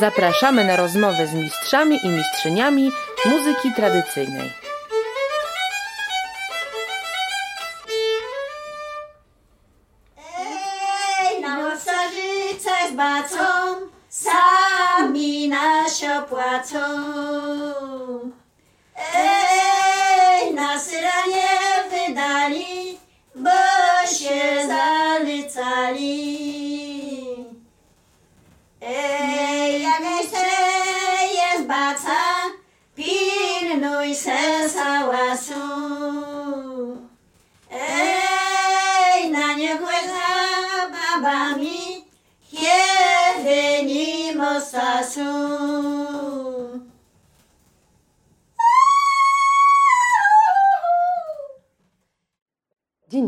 Zapraszamy na rozmowę z mistrzami i mistrzyniami muzyki tradycyjnej.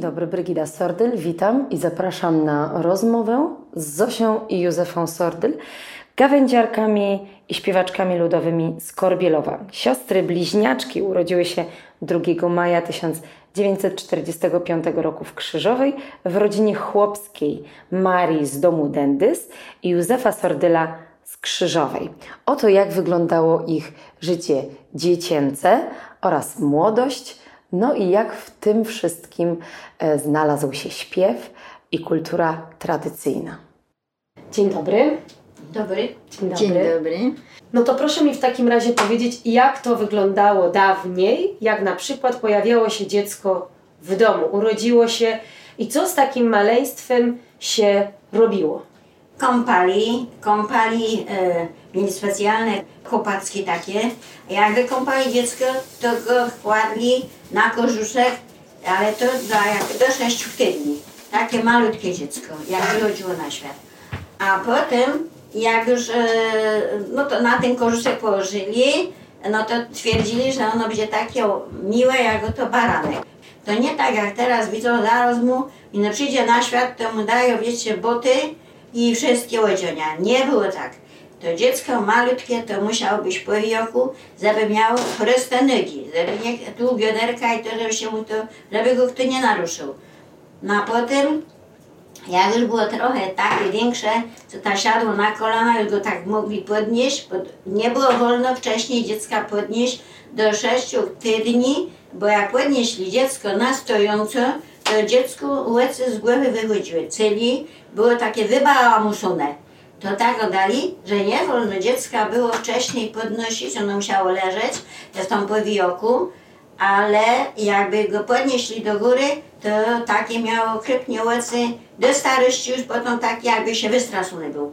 Dobry, Brygida Sordyl. Witam i zapraszam na rozmowę z Zosią i Józefą Sordyl, gawędziarkami i śpiewaczkami ludowymi z Korbielowa. Siostry bliźniaczki urodziły się 2 maja 1945 roku w Krzyżowej w rodzinie chłopskiej Marii z domu Dendys i Józefa Sordyla z Krzyżowej. Oto jak wyglądało ich życie dziecięce oraz młodość, no i jak w tym wszystkim e, znalazł się śpiew i kultura tradycyjna. Dzień dobry. Dobry. Dzień dobry. Dzień dobry. No to proszę mi w takim razie powiedzieć, jak to wyglądało dawniej, jak na przykład pojawiało się dziecko w domu, urodziło się i co z takim maleństwem się robiło? Kąpali, kąpali, e, mieli specjalne chłopackie takie. Jak wykąpali dziecko, to go kładli na korzuszek, ale to za, jak do sześciu tygodni. Takie malutkie dziecko, jak wychodziło na świat. A potem, jak już e, no to na ten korzuszek położyli, no to twierdzili, że ono będzie takie miłe, jak to baranek. To nie tak jak teraz widzą, zaraz mu, i no przyjdzie na świat, to mu dają, wiecie, buty i wszystkie odzienia. Nie było tak. To dziecko malutkie to musiało być po wieku, żeby miało proste nogi, żeby nie, tu bioderka i to, żeby się mu to, żeby go kto nie naruszył. No a potem, jak już było trochę takie większe, to ta siadło na kolana, już go tak mogli podnieść, pod, nie było wolno wcześniej dziecka podnieść do sześciu tygodni, bo jak podnieśli dziecko na stojąco, to dziecku łecy z głowy wychodziły, czyli było takie wybałamuszone. To tak oddali, że nie wolno dziecka było wcześniej podnosić, ono musiało leżeć w tą powijoku, ale jakby go podnieśli do góry, to takie miało krypnie łycy do starości już potem tak jakby się wystraszony był.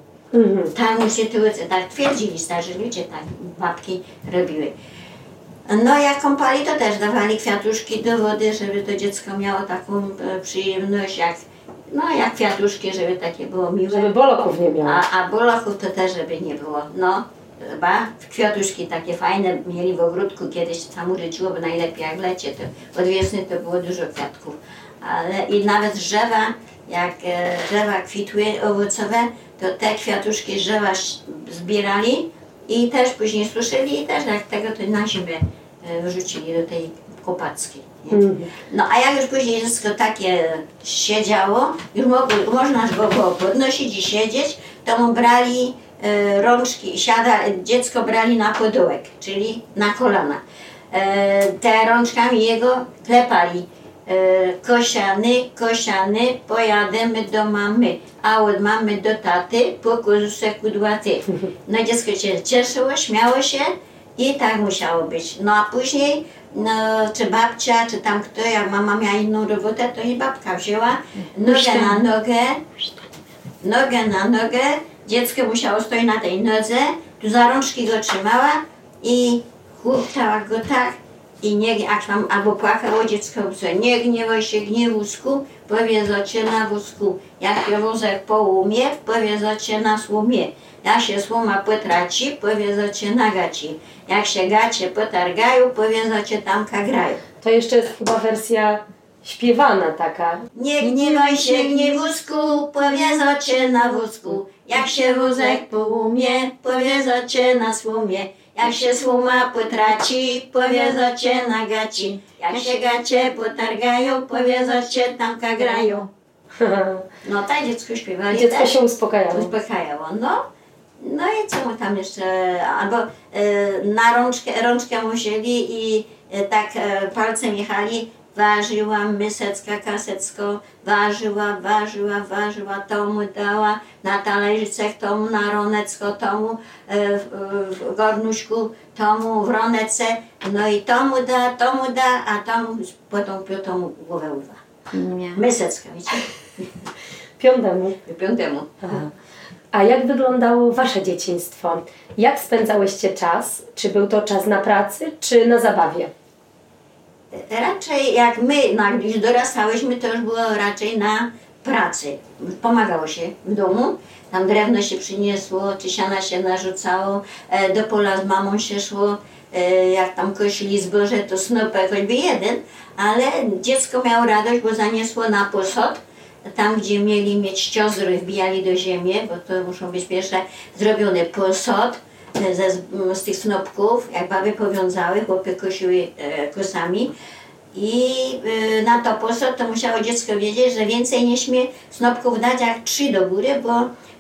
Tak mu się te łycy, tak twierdzili starzy ludzie, tak babki robiły. No jak kąpali, to też dawali kwiatuszki do wody, żeby to dziecko miało taką e, przyjemność, jak, no jak kwiatuszki, żeby takie było miłe. Żeby boloków nie miało. A, a bolochów to też, żeby nie było. No, chyba kwiatuszki takie fajne mieli w ogródku kiedyś, tam urodziło, bo najlepiej jak lecie, to od wiosny to było dużo kwiatków. Ale i nawet drzewa, jak e, drzewa kwitły owocowe, to te kwiatuszki drzewa zbierali i też później suszyli i też jak tego to na ziemię e, wrzucili do tej kopackiej. nie? No a jak już później wszystko takie siedziało, już mogło, można go było podnosić i siedzieć, to mu brali e, rączki, siada, dziecko brali na podołek, czyli na kolana. E, te rączkami jego klepali. E, kosiany, kosiany, pojadziemy do mamy, a od mamy do taty, po kożuszek kudłaty. No dziecko się cieszyło, śmiało się i tak musiało być. No a później, no, czy babcia, czy tam kto, jak mama miała inną robotę, to i babka wzięła nogę na nogę, nogę na nogę, dziecko musiało stoi na tej nodze, tu za rączki go trzymała i chłoptała go tak i nie, jak tam albo płakało dziecko, co nie gniewaj się gniewusku, powiedzą cię na wózku, jak się wózek połumie, powiedzą cię na słumie, jak się słoma potraci, powiedzą cię na gaci, jak się gacie potargają, powiedzą cię tamka grają. To jeszcze jest chyba wersja śpiewana taka. Nie gniewaj się gniewusku, powiedzą cię na wózku. Jak się wózek połumie, powiedzą cię na słumie. Jak się słoma potraci, powiedzą cię na gaci. Jak się gacie potargają, powiedzą cię tamka grają. No tak dziecko śpiewali Dziecko też. się uspokajało. Uspokajało, no. No i co mu tam jeszcze, albo e, na rączkę, rączkę mu wzięli i e, tak e, palcem jechali, ważyła mysecka kasecko, ważyła, ważyła, ważyła, to mu dała na talerzycach, to mu na ronecko, to mu e, w, w gornuszku, to mu w ronece, no i to mu da, to mu da, a to mu potem to mu głowę urwa. Mysecka, wiecie? Piątemu. Piątemu. Aha. A jak wyglądało Wasze dzieciństwo? Jak spędzałyście czas? Czy był to czas na pracy, czy na zabawie? Raczej jak my już dorastałyśmy, to już było raczej na pracy. Pomagało się w domu. Tam drewno się przyniosło, czy siana się narzucało, e, do pola z mamą się szło, e, jak tam kosili zboże, to snopek choćby jeden, ale dziecko miało radość, bo zaniesło na posad, tam gdzie mieli mieć ściozry, wbijali do ziemi, bo to muszą być pierwsze zrobione posad, z tych snopków, jak baby powiązały, chłopy kosiły e, kosami i e, na to posad to musiało dziecko wiedzieć, że więcej nie śmie snopków dać jak trzy do góry, bo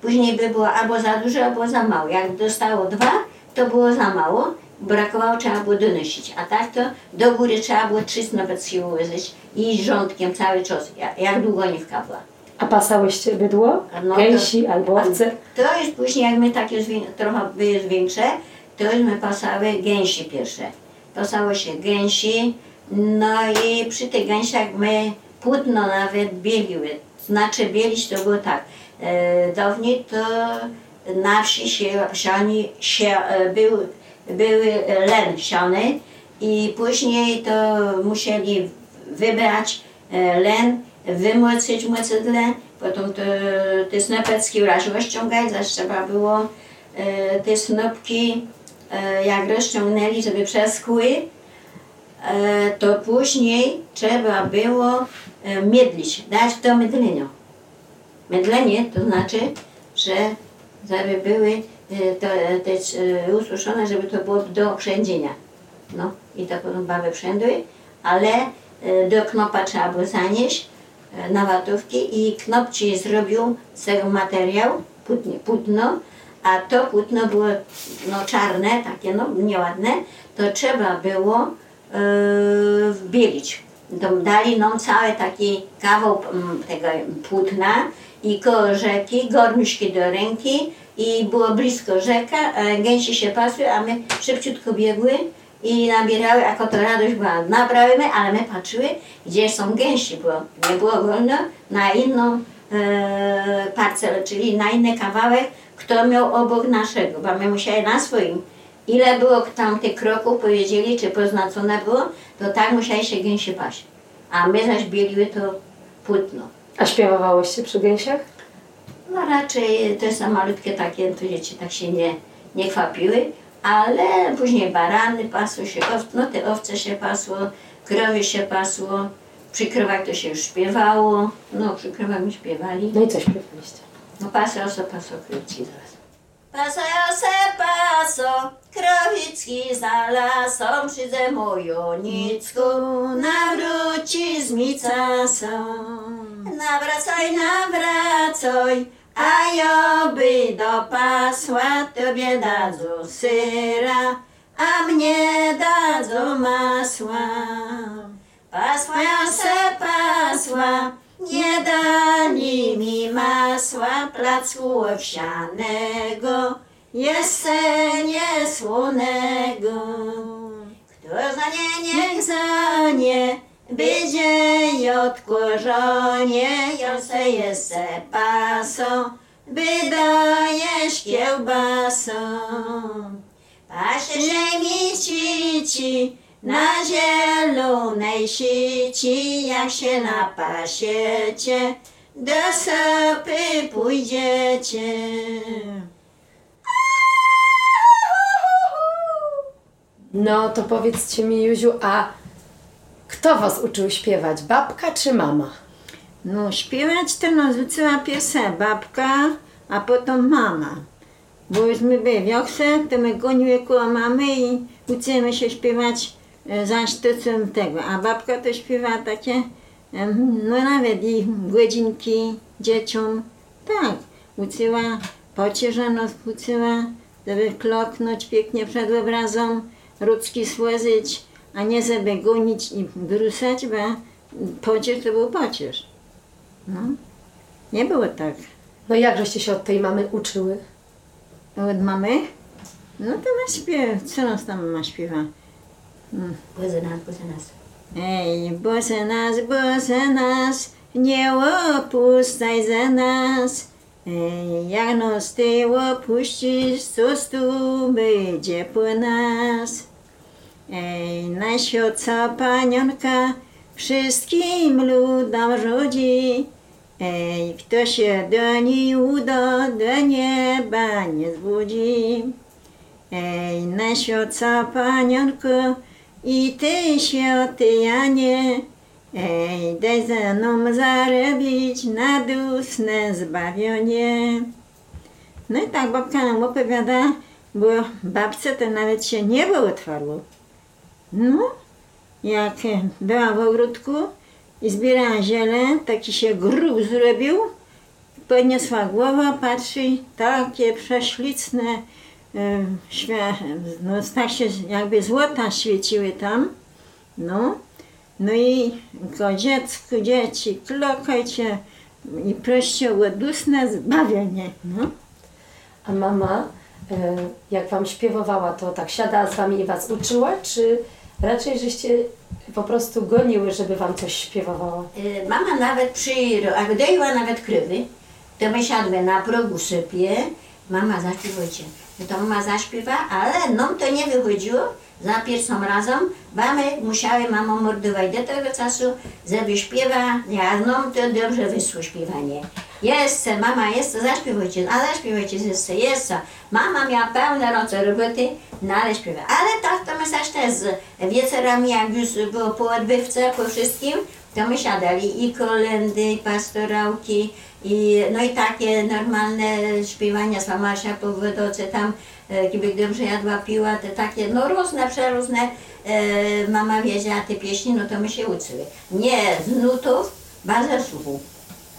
później by było albo za dużo, albo za mało. Jak dostało dwa, to było za mało, brakowało, trzeba było donosić, a tak to do góry trzeba było trzy snopecki ułożyć i rządkiem cały czas, jak, jak długo nie wkapła. A pasałyście bydło? No to- Gęsi albo owce? To już później, jak my takie trochę były większe, to już my pasały gęsi pierwsze. Pasało się gęsi, no i przy tych gęsiach my płótno nawet bieliły. Znaczy bielić to było tak, e, dawniej to na wsi się, siani, się, e, był, były len siany i później to musieli wybrać e, len, wymocyć mocydle, potem to, te snopecki raz rozciągać, zaś trzeba było e, te snopki, e, jak rozciągnęli, żeby przeschły, e, to później trzeba było miedlić, dać to mydlenie. Mydlenie to znaczy, że żeby były to, te ususzone, żeby to było do przędzenia. No i to potem baby przędły, ale do knopa trzeba było zanieść e, na watówki i knop ci zrobił z tego materiał, płótno, a to płótno było no, czarne, takie no, nieładne, to trzeba było e, wbielić. Dali nam cały taki kawał tego płótna i koło rzeki, gornuszki do ręki i było blisko rzeka, e, gęsi się pasły, a my szybciutko biegły i nabierały, jako to radość była, nabrały my, ale my patrzyły, gdzie są gęsi, bo nie było wolno na inną e, parcelę, czyli na inny kawałek, kto miał obok naszego, bo my musieli na swoim. Ile było tam tych kroków, powiedzieli, czy poznacone było, to tak musieli się gęsi paść. A my zaś bieliły to płótno. A śpiewałyście przy gęsiach? No raczej to są malutkie takie, to dzieci tak się nie, nie chwapiły, ale później barany pasły się, no te owce się pasło, krowy się pasło, przy krowach to się już śpiewało, no przy krowach my śpiewali. No i co śpiewaliście? No paso, oso, paso, krówki zaraz. Paso, ose, paso, krowicki za lasą, przyjdę moją nicku, nawróci z micasą. Nawracaj, nawracaj, a joby do pasła, tobie dadzą syra, a mnie dadzą masła. Pasła ja se pasła, nie dali mi masła placku owsianego, jest se niesłonego. Kto za nie, niech za nie, będzie odkurzonie, ja se jest se paso, by dajesz kiełbasą. Pasie mi cici na zielonej sieci, jak się napasiecie, do sopy pójdziecie. No to powiedzcie mi, Juziu, a kto was uczył śpiewać? Babka czy mama? No, śpiewać to nas uczyła pierwsza babka, a potem mama. Bo już my byli wiosce, to my goniły koło mamy i uczymy się śpiewać e, za sztucem tego. A babka to śpiewa takie, em, no nawet i godzinki dzieciom. Tak, uczyła pocieszano spłucyła, żeby kloknąć pięknie przed obrazem, rudzki słożyć, a nie żeby gonić i brusać, bo pociesz to był pociesz. No. Nie było tak. No jak żeście się od tej mamy uczyły? Od mamy? No to ma śpiew. Co nas tam ma śpiewa? Boże nas, Boże nas. Ej, Boże nas, Boże nas, nie opuszczaj za nas. Ej, jak nos Ty opuścisz, cóż tu będzie po nas? Ej, na co panionka wszystkim ludom rodzi. Ej, kto się do niej uda, do nieba nie zbudzi. Ej, na co panionko i ty święty Janie, ej, daj ze mną zarobić na dusne zbawienie. No i tak babka nam opowiada, bo babce to nawet się niebo otwarło. No, jak była w ogródku i zbierała ziele, taki się grób zrobił, podniosła głowę, patrzy, takie prześlicne, e, no tak się jakby złota świeciły tam, no. No i ko dziecku, dzieci, klokajcie i proście o dusne zbawienie, no. A mama, e, jak wam śpiewowała, to tak siadała z wami i was uczyła, czy raczej żeście po prostu goniły, żeby wam coś śpiewowała? Y, Mama nawet przy, jak dojęła nawet krywy, to my siadły na progu sypie, mama zaśpiewajcie. No to mama zaśpiewa, ale nam to nie wychodziło za pierwszym razem, bo my musiały mamą mordować do tego czasu, żeby śpiewa, ja nam to dobrze wyszło śpiewanie. Jest, mama jest, zaśpiewajcie, ale zaśpiewajcie jeszcze, jest. Mama miała pełne ręce roboty, no ale śpiewa. Ale tak to my też z wieczorami, jak już było po odbywce, po wszystkim, to my siadali i kolendy, i pastorałki, i, no i takie normalne śpiewania z Mamarsia po wodoce tam, e, kiedy dobrze jadła, piła, te takie, no różne, przeróżne e, mama wiedziała te pieśni, no to my się uczyły. Nie z nutów, bardzo słuchu.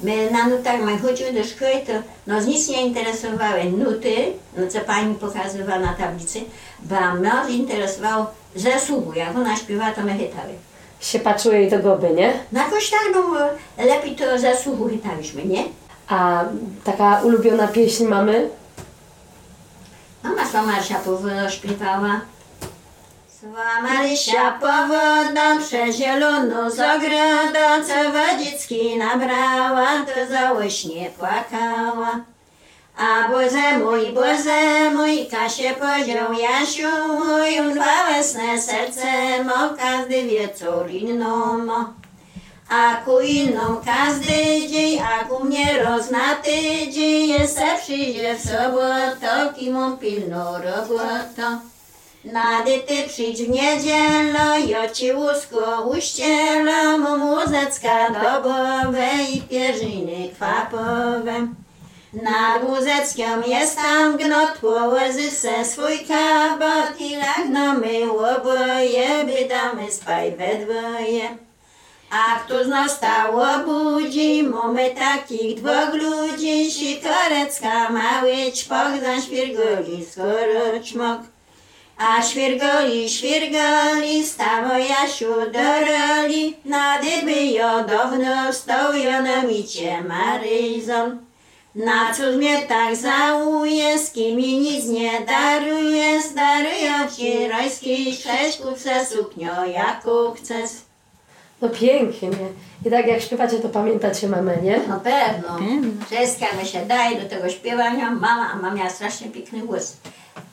My na nutach, jak chodziły do szkoły, to nas nic nie interesowały nuty, no co pani pokazywała na tablicy, bo nas interesowało ze słuchu. Jak ona śpiewała, to my chytały. Się patrzyły jej do goby, nie? No jakoś tak, no lepiej to ze słuchu chytaliśmy, nie? A taka ulubiona pieśń mamy? Mama sła Marysia powolno śpiewała. Sła Marysia powodną przezieloną z ogrodu, co wodzicki nabrała, to załośnie płakała. A Boże mój, Boże mój, Kasie podział Jasiu mój, unwałesne serce mo, każdy wieczór inną mo. A ku inną każdy dzień, a ku mnie roz na tydzień, jeszcze przyjdzie w sobotę, kim on pilną robotą. Nady ty przyjdź w niedzielę, ja ci łóżko uścielę, mu muzecka dobowe i pierzyny kwapowe. Nad łóżeczkiem jest tam gnot, położy se swój kabot i lagno my oboje, by damy spaj we dwoje. A kto z nas stało budzi, mamy takich dwóch ludzi, sikorecka mały ćpok, za świergoli skoro czmok. A świergoli, świergoli, stało Jasiu do roli, na dyby jo dawno stał jo na micie Maryzon. Na cóż mnie tak załuje, z kim mi nic nie daruje, daruję ci rajski sześćków se suknio, jaką chcesz. No pięknie. I tak jak śpiewacie, to pamiętacie mamę, nie? No pewno. My się daje do tego śpiewania. Mama, a mama miała strasznie piękny głos.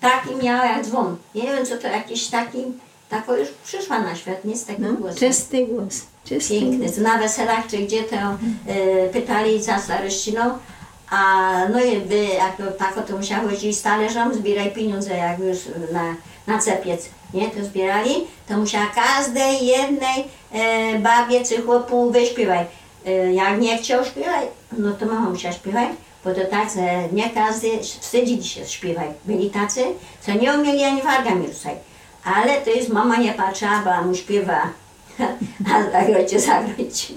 Taki miała jak dzwon. Nie wiem co to jakiś taki, tako już przyszła na świat, nie z takim No, głosem. czysty głos. Czysty Piękny. głos. Na weselach czy gdzie to e, pytali za starościną. A no i by, jak tako to musiała chodzić z talerzem, zbieraj pieniądze jak już na, na cepiec, nie, to zbierali, to musiała każdej jednej e, babie czy chłopu wyśpiewaj. E, jak nie chciał śpiewać, no to mama musiała śpiewać, bo to że nie każdy wstydzili się śpiewać. Byli tacy, co nie umieli ani wargami ruszać. Ale to jest mama nie patrzyła, bo mu śpiewa, a zagrocie, zagrocie.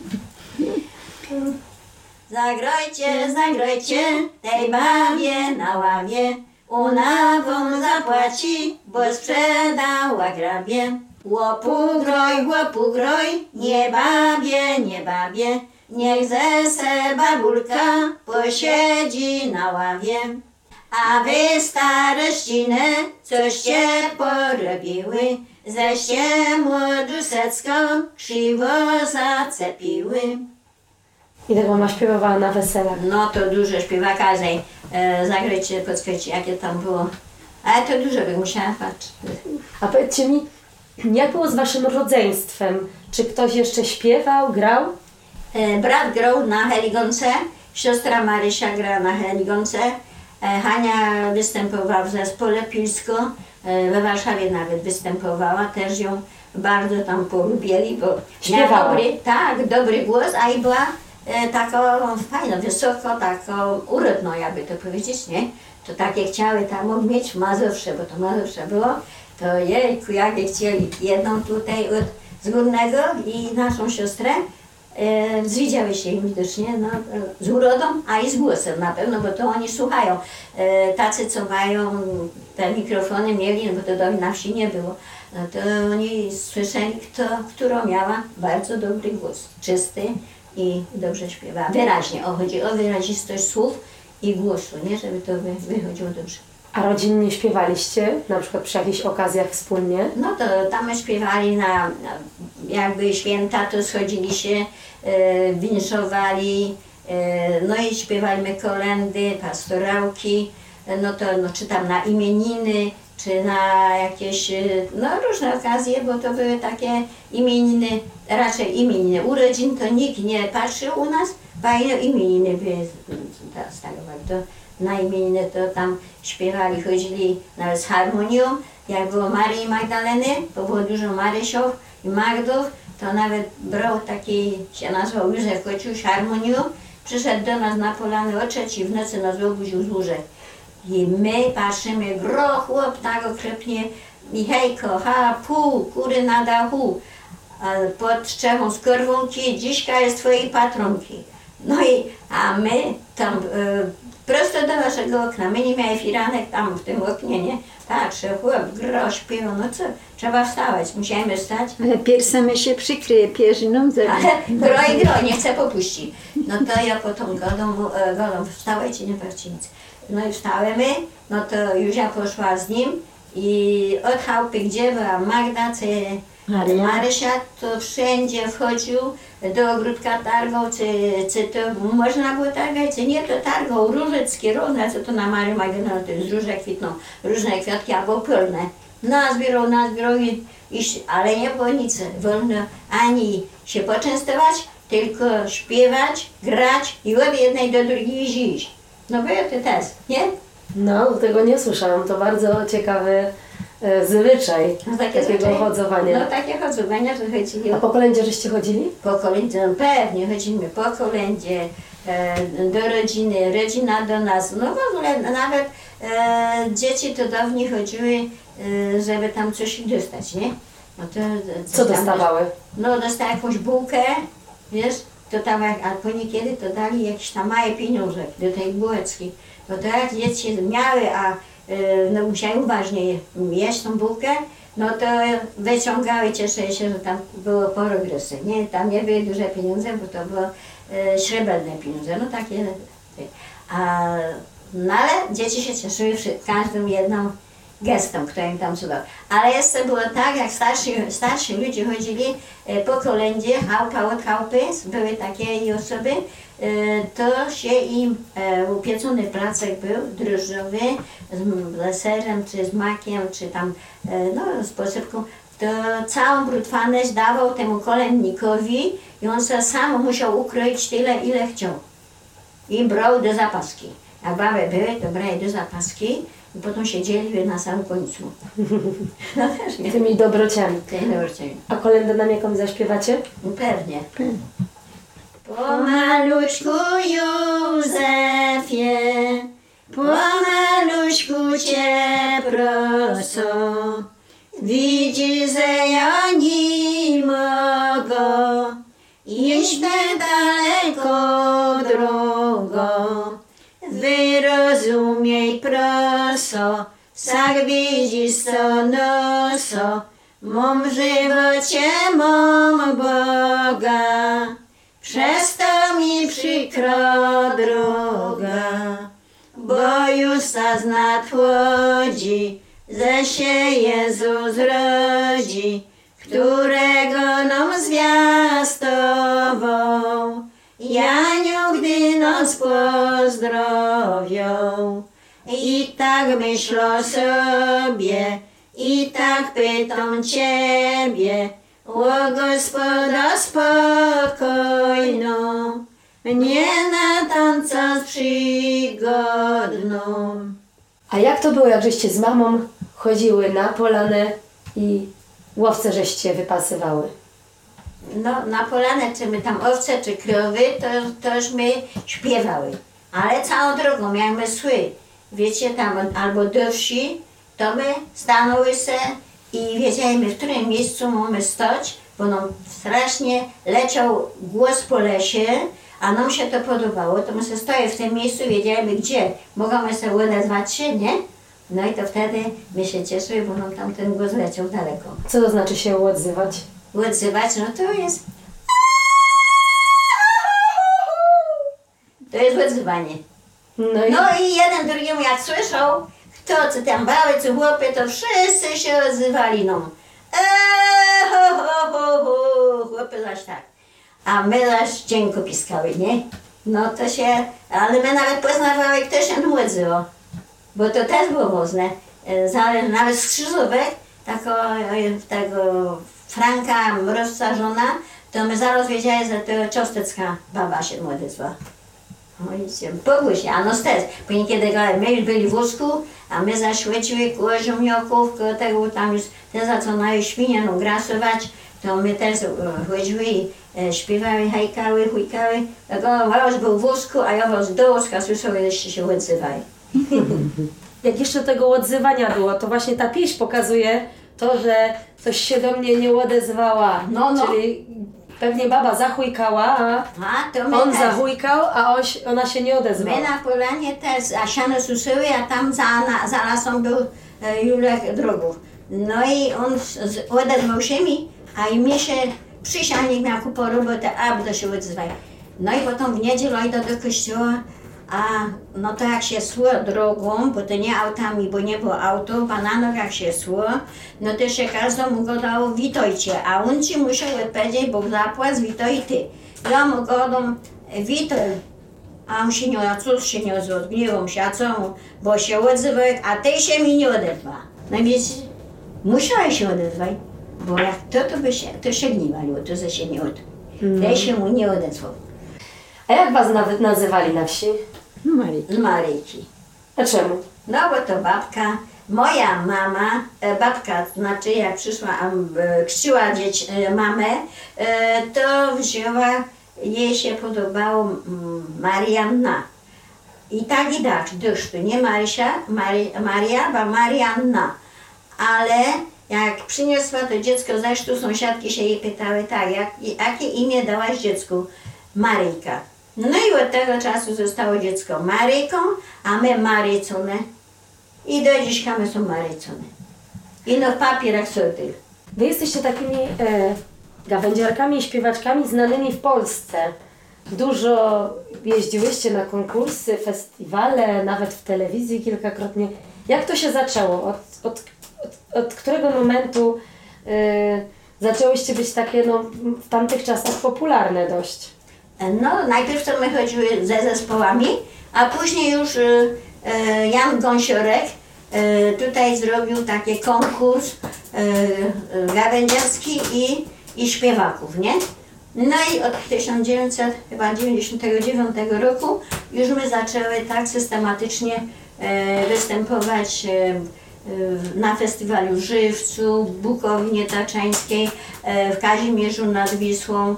Zagrojcie, zagrojcie tej babie na ławie. Ona wam zapłaci, bo sprzedała grabie. Łopu groj, łopu groj, nie babie, nie babie. Niech ze se babulka posiedzi na ławie. A wy starościny, coście porobiły, zeście młodusecką krzywo zacepiły. I tak mama śpiewała na weselach. No to dużo śpiewa każdej. E, zagrajcie, podskajcie, jakie tam było. Ale to dużo bym musiała patrzeć. A powiedzcie mi, jak było z waszym rodzeństwem? Czy ktoś jeszcze śpiewał, grał? E, brat grał na heligonce, siostra Marysia gra na heligonce, e, Hania występowała w zespole Pilsko, e, we Warszawie nawet występowała, też ją bardzo tam polubili, bo miała dobry, tak, dobry głos, a i była taką fajną, wysoko, taką urodną, jakby to powiedzieć, nie? To takie chciały tam mieć Mazowsze, bo to Mazowsze było, to jejku, jakie chcieli. Jedną tutaj od z Górnego i naszą siostrę, E, się im widocznie no, z urodą, a i z głosem na pewno, bo to oni słuchają. E, tacy, co mają te mikrofony mieli, no bo to do na wsi nie było, no to oni słyszeli, kto, którą miała bardzo dobry głos, czysty i dobrze śpiewa. Wyraźnie, o, chodzi o wyrazistość słów i głosu, nie, żeby to wy, wychodziło dobrze. A rodzinnie śpiewaliście, na przykład przy jakichś okazjach wspólnie? No to tam śpiewali na, na jakby święta, to schodzili się, e, winszowali, e, no i śpiewaliśmy kolendy, pastorałki, no to no, czy tam na imieniny, czy na jakieś, e, no różne okazje, bo to były takie imieniny, raczej imieniny. Urodzin to nikt nie patrzył u nas, bo imieniny były. To na imieniny to tam śpiewali, chodzili nawet z harmonią. Jak było Marii Magdaleny, bo było dużo Marysiów i Magdów, to nawet brał taki, się nazywał Józef Kociuś harmonią, przyszedł do nas na polany o trzeciej w nocy nas obudził z łóżek. I my patrzymy, gro chłop tak okropnie, Michejko, ha, pół, kury na dachu, pod strzechą z korwunki, dziśka jest twojej patronki. No i, a my tam e, prosto do naszego okna, my nie mieli firanek tam w tym oknie, nie? Patrzę, chłop, gro, śpiewa, no co, trzeba wstawać, musiałem wstać. Ale piersami się przykryje pierzyną, za Ale gro i gro, nie chcę popuścić. No to ja potem godą, mu- e, godą wstałeś i nie patrzcie nic. No i wstałem, no to Józia poszła z nim i od chałupy, gdzie była Magda, czy Maria. Marysia, to wszędzie wchodził do ogródka targał, czy, czy to można było targać, czy nie, to targał różeckie, różne, co to na Marię Magdalena, to jest róże kwitną, różne kwiatki albo pełne. Nazbierał, nazbierał i, i, ale nie było nic wolno ani się poczęstować, tylko śpiewać, grać i od jednej do drugiej iść. No było to też, nie? No, tego nie słyszałam. To bardzo ciekawy e, zwyczaj No takie takiego zwyczaje. chodzowania. No takie chodzowania, że chodzili A po kolędzie żeście chodzili? po kolędzie, no pewnie chodzimy po kolędzie, e, do rodziny, rodzina do nas. No w ogóle nawet e, dzieci to dawniej chodziły, e, żeby tam coś dostać, nie? No to, Co dostawały? No dostała jakąś bułkę, wiesz, to tam albo niekiedy to dali jakieś tam małe pieniądze do tej bułeczki. Bo to jak dzieci miały, a e, no musiały uważnie jeść tą bułkę, no to wyciągały, cieszyły się, że tam było progresy, nie? Tam nie były duże pieniądze, bo to było e, srebrne pieniądze, no takie. A, no ale dzieci się cieszyły każdą jedną gestem, kto im tam cudał. Ale jeszcze było tak, jak starsi, starsi ludzie chodzili e, po kolędzie, chałka od były takie osoby, e, to się im e, upieczony placek był, drożdżowy, z, m- z serem, czy z makiem, czy tam, no z posypką, to całą brutwaność dawał temu kolędnikowi i on sobie sam musiał ukroić tyle, ile chciał. I brał do zapaski. Jak baby były, to brali do zapaski i potem siedzieli na samym końcu. No też nie. Tymi dobrociami. Tej nauczycieli. A kolędę nam jakąś zaśpiewacie? No pewnie. Pomaluczku Józefie, pomaluczku cię proszę, widzi, że ja nie mogę iść daleko Wyrozumiej proso, sak gwieździsto noso, mom żywocie, mom Boga. Przez to mi przykro droga, bo już czas nadchodzi, że się Jezus rodzi, którego nam zwiastował. Gdy nas pozdrowią. I tak myślę sobie, i tak pytam Ciebie, o Gospoda spokojną, nie na tancach przygodną. A jak to było, jak żeście z mamą chodziły na polanę i łowce żeście wypasywały? No, na polanę, czy my tam owce, czy krowy, to, to już my śpiewały. Ale całą drogą, jak my szły, wiecie, tam albo do wsi, to my stanęły se i wiedzieliśmy, w którym miejscu mamy stać, bo nam strasznie leciał głos po lesie, a nam się to podobało, to my se stoję w tym miejscu, wiedzieliśmy gdzie, mogamy sobie odezwać się, nie? No i to wtedy my się cieszyły, bo nam tam ten głos leciał daleko. Co to znaczy się odzywać? Odzywać, no to jest... To jest odzywanie. No i No i jeden drugiemu jak słyszał, kto co tam bały, co chłopy, to wszyscy się odzywali no. Eee, ho, ho, ho, ho, chłopy zaś tak. A my zaś dzięko piskały, nie? No to się, ale my nawet poznawały, kto się tu odzywał. Bo to też było ważne. E, Zale- Nawet z krzyżówek, tako, e, tego Franka Mrozca żona, to my zaraz wiedzieli, że to ciostecka baba się odezwa. Ojciec, Boguś, a no stec, bo niekiedy go- my byli w wózku, a my zaświeciły koło ziemniaków, koło tego tam już te zaczynają świnie no, grasować, to my też e, chodziły i e, śpiewały, hajkały, chujkały. Tak on was był w wózku, a ja was do wózka słyszałem, jeszcze się odzywali. jak jeszcze tego odzywania było, to właśnie ta pieśń pokazuje to, że coś się do mnie nie odezwała. No, no. Czyli pewnie baba zachujkała, a A to my on też. zahujkał, a oś, ona się nie My odezwała. na polanie też, a siano suszyły, a tam za, na, za lasem był e, Julek Drogów. No i on z- z- odezwał się mi, a i mi się przysialnik miał kupę robotę, a to się odzwał. No i potem w niedzielę idę do kościoła, a no to jak się szło drogą, bo to nie autami, bo nie było auto, a na nogach się szło, no to się każdemu gadało witajcie, a on ci musiał odpowiedzieć, Bóg zapłać, witaj ty. Ja mu gadam, witaj, a on się nie, a cóż się nie gniewam się, a co mu, bo się odzywa, a ty się mi nie odezwa. No więc musiałeś się odezwać, bo jak to, to by się, to się gniewaliło, to że się nie od. Ty się mu nie odezwał. A jak was nawet nazywali na wsi? Marii. Z Maryjki. A czemu? No bo to babka, moja mama, e, babka, znaczy jak przyszła, am, e, dzieć, e, mamę, e, to wzięła, jej się podobało mm, Marianna. I tak i tak, dusz, tu nie Marysia, Mari, Maria, bo Marianna. Ale jak przyniosła to dziecko ze sztu, sąsiadki się jej pytały, tak, jak, jakie imię dałaś dziecku? Maryjka. No i od tego czasu zostało dziecko Maryjką, a my Maryjcone. I do dziś my są Maryjcone. I no w papierach są. Wy jesteście takimi e, gawędziarkami i śpiewaczkami znanymi w Polsce. Dużo jeździłyście na konkursy, festiwale, nawet w telewizji kilkakrotnie. Jak to się zaczęło? Od, od, od, od którego momentu e, zaczęłyście być takie no, w tamtych czasach popularne dość? No, najpierw to my chodziły ze zespołami, a później już y, y, Jan Gąsiorek y, tutaj zrobił taki konkurs gawędziarski i, i śpiewaków, nie? No i od 1999 roku już my zaczęły tak systematycznie występować na festiwalu Żywcu, w Bukowinie Taczańskiej, w Kazimierzu nad Wisłą,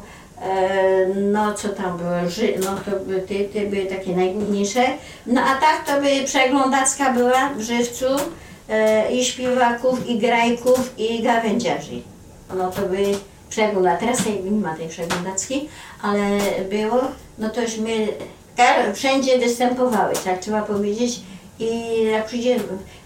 no co tam było, Ży, no to były, te, były takie najgłówniejsze. No a tak to by przeglądacka była w Żywcu e, i śpiewaków, i grajków, i gawędziarzy. No to by przegląda, teraz nie ma tej przeglądacki, ale było, no to już my Kar- Wszędzie występowały, tak trzeba powiedzieć. I jak przyjdzie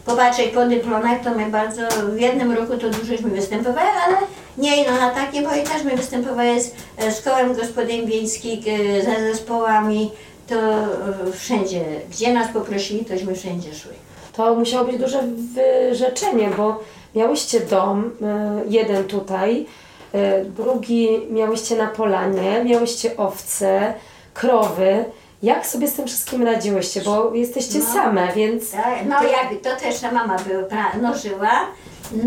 popatrzeć po dyplomach, to my bardzo, w jednym roku to dużośmy występowały, ale nie no na takie, bo i też my występowały z, z kołem gospodyń wiejskich, e, ze zespołami, to e, wszędzie, gdzie nas poprosili, tośmy wszędzie szły. To musiało być duże wyrzeczenie, bo miałyście dom, e, jeden tutaj, e, drugi miałyście na polanie, miałyście owce, krowy. Jak sobie z tym wszystkim radziłyście? Bo jesteście No. same, więc Tak, no jak to też ta mama była, no żyła,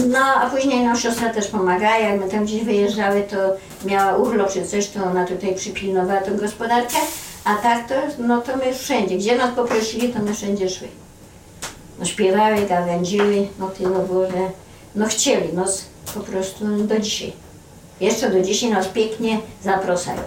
no a później no siostra też pomagała, jak my tam gdzieś wyjeżdżały, to miała urlop czy coś, to ona tutaj przypilnowała tą gospodarkę, a tak to, no to my wszędzie, gdzie nas poprosili, to my wszędzie szły. No śpiewały, gawędziły, no tyle było, że no chcieli, no z- po prostu do dzisiaj. Jeszcze do dzisiaj nas pięknie zapraszają.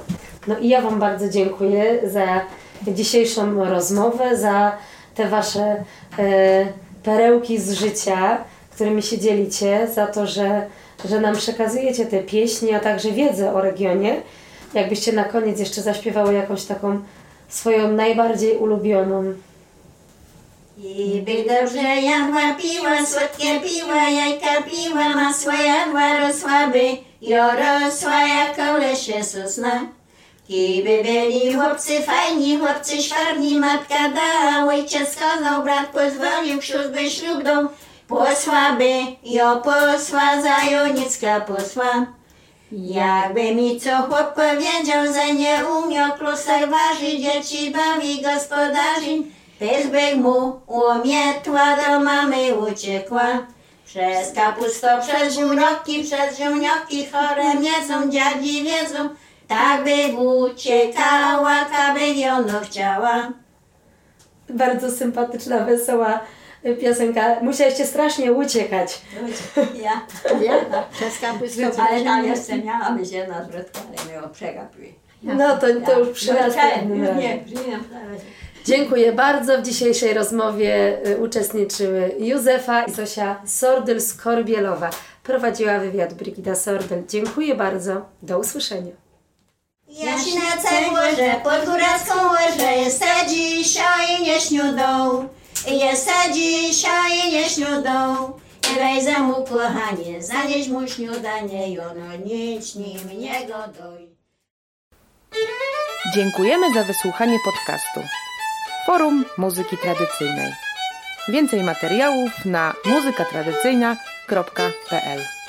No i ja Wam bardzo dziękuję za dzisiejszą rozmowę, za te Wasze e, perełki z życia, którymi się dzielicie, za to, że, że nam przekazujecie te pieśni, a także wiedzę o regionie. Jakbyście na koniec jeszcze zaśpiewały jakąś taką swoją najbardziej ulubioną. I by dobrze jadła, piła, słodkie piła, jajka piła, masła jadła, rosła by, jo rosła jako w lesie sosna. I by byli chłopcy fajni, chłopcy świarni, matka dała, ojciec skazał, brat pozwolił, sióstr ślub dał. Posła by, jo posła, za Jonicka posła. Jakby mi co chłop powiedział, że nie umiał klusek waży, dzieci bawi gospodarzy, by mu umietła do mamy uciekła. Przez kapusto, przez ziemnioki, przez ziemnioki chore miedzą, dziadzi wiedzą, tak by uciekała, kaby ono chciała. Bardzo sympatyczna, wesoła piosenka. Musieliście strasznie uciekać. Ja, Ja? Przez kapustę. ale tam jeszcze miałam się na zwrotkę, ale ją przegapiły. No to, to już przy następnym razie. Nie. Dziękuję bardzo. W dzisiejszej rozmowie y, uczestniczyły Józefa i Zosia Sordyl-Skorbielowa. Prowadziła wywiad Brigida Sordyl. Dziękuję bardzo. Do usłyszenia. Jaśnece łoże, pod góracką łoże, jest dzisiaj nie śniudą, jest dzisiaj nie śniudą. Wejdę mu kochanie, zanieś mu śniadanie, i ono nic nim nie godoj. Dziękujemy za wysłuchanie podcastu. Forum Muzyki Tradycyjnej. Więcej materiałów na muzykatradycyjna.pl